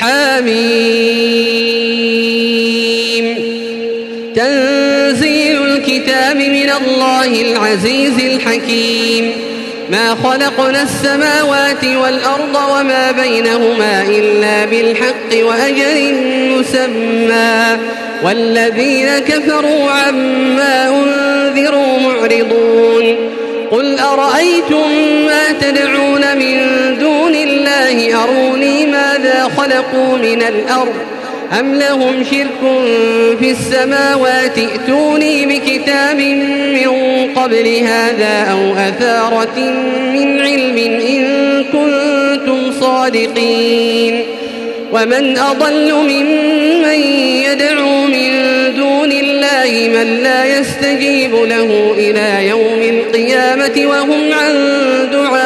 حميم. تنزيل الكتاب من الله العزيز الحكيم. ما خلقنا السماوات والأرض وما بينهما إلا بالحق وأجل مسمى. والذين كفروا عما أنذروا معرضون. قل أرأيتم ما تدعون من الله أروني ماذا خلقوا من الأرض أم لهم شرك في السماوات ائتوني بكتاب من قبل هذا أو أثارة من علم إن كنتم صادقين ومن أضل ممن يدعو من دون الله من لا يستجيب له إلى يوم القيامة وهم عن دعائهم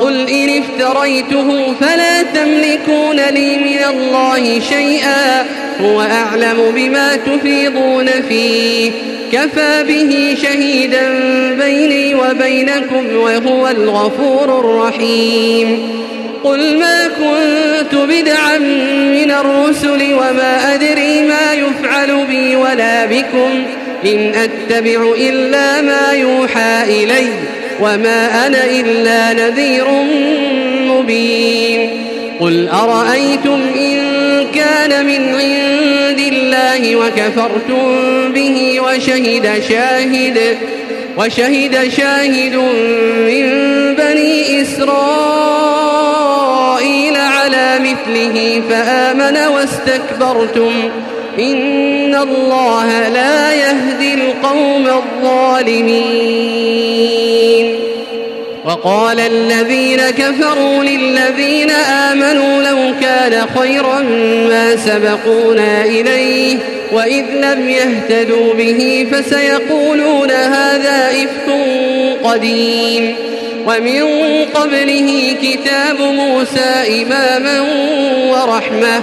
قل إن افتريته فلا تملكون لي من الله شيئا هو أعلم بما تفيضون فيه. كفى به شهيدا بيني وبينكم وهو الغفور الرحيم. قل ما كنت بدعا من الرسل وما أدري ما يفعل بي ولا بكم إن أتبع إلا ما يوحى إلي. وما أنا إلا نذير مبين. قل أرأيتم إن كان من عند الله وكفرتم به وشهد شاهد وشهد شاهد من بني إسرائيل على مثله فآمن واستكبرتم. إن الله لا يهدي القوم الظالمين. وقال الذين كفروا للذين آمنوا لو كان خيرا ما سبقونا إليه وإذ لم يهتدوا به فسيقولون هذا إفك قديم. ومن قبله كتاب موسى إماما ورحمة.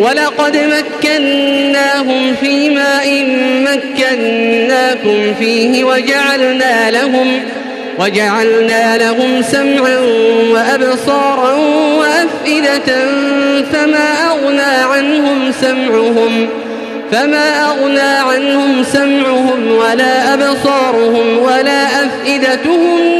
ولقد مكناهم في ماء مكناكم فيه وجعلنا لهم وجعلنا لهم سمعا وأبصارا وأفئدة فما أغنى عنهم سمعهم فما أغنى عنهم سمعهم ولا أبصارهم ولا أفئدتهم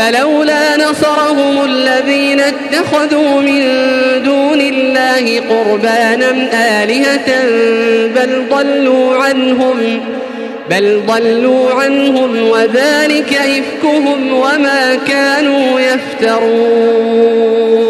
فلولا نصرهم الذين اتخذوا من دون الله قربانا آلهة بل ضلوا عنهم بل ضلوا عنهم وذلك إفكهم وما كانوا يفترون.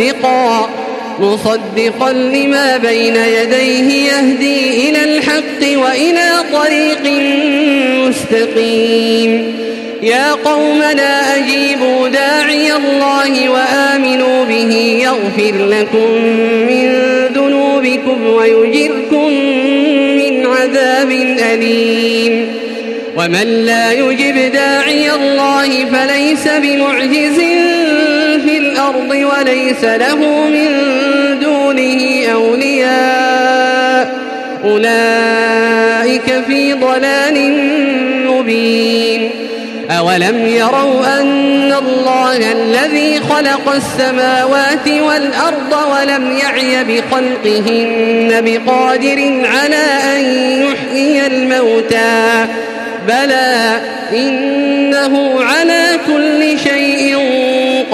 مصدقا مصدقا لما بين يديه يهدي إلى الحق وإلى طريق مستقيم. يا قومنا أجيبوا داعي الله وآمنوا به يغفر لكم من ذنوبكم ويجركم من عذاب أليم. ومن لا يجب داعي الله فليس بمعجز الأرض وليس له من دونه أولياء. أولئك في ضلال مبين. أولم يروا أن الله الذي خلق السماوات والأرض ولم يعي بخلقهن بقادر على أن يحيي الموتى. بلى إنه على كل شيء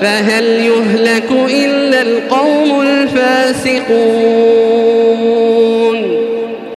فهل يهلك إلا القوم الفاسقون